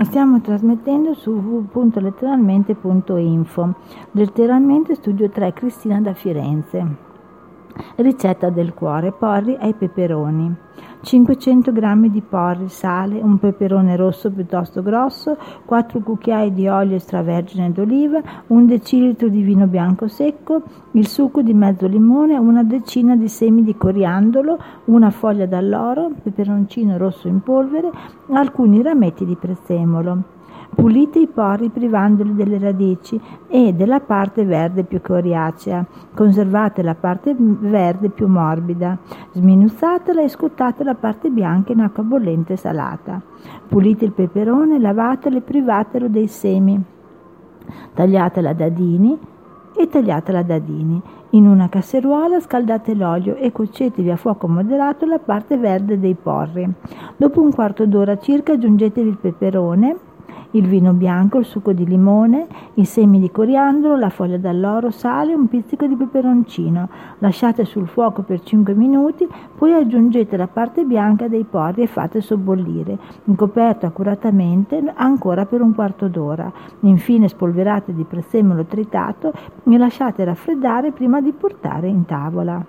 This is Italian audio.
Stiamo trasmettendo su www.letteralmente.info. Letteralmente studio 3 Cristina da Firenze. Ricetta del cuore, porri ai peperoni. 500 g di porri, sale, un peperone rosso piuttosto grosso, 4 cucchiai di olio extravergine d'oliva, un decilitro di vino bianco secco, il succo di mezzo limone, una decina di semi di coriandolo, una foglia d'alloro, peperoncino rosso in polvere, alcuni rametti di prezzemolo. Pulite i porri privandoli delle radici e della parte verde più coriacea. Conservate la parte verde più morbida. Sminuzzatela e scottate la parte bianca in acqua bollente salata. Pulite il peperone, lavatelo e privatelo dei semi. Tagliatela a dadini e tagliatela a dadini. In una casseruola scaldate l'olio e cuocetevi a fuoco moderato la parte verde dei porri. Dopo un quarto d'ora circa aggiungetevi il peperone il vino bianco, il succo di limone, i semi di coriandolo, la foglia d'alloro, sale e un pizzico di peperoncino. Lasciate sul fuoco per 5 minuti, poi aggiungete la parte bianca dei porri e fate sobbollire, ricoperto accuratamente ancora per un quarto d'ora. Infine spolverate di prezzemolo tritato e lasciate raffreddare prima di portare in tavola.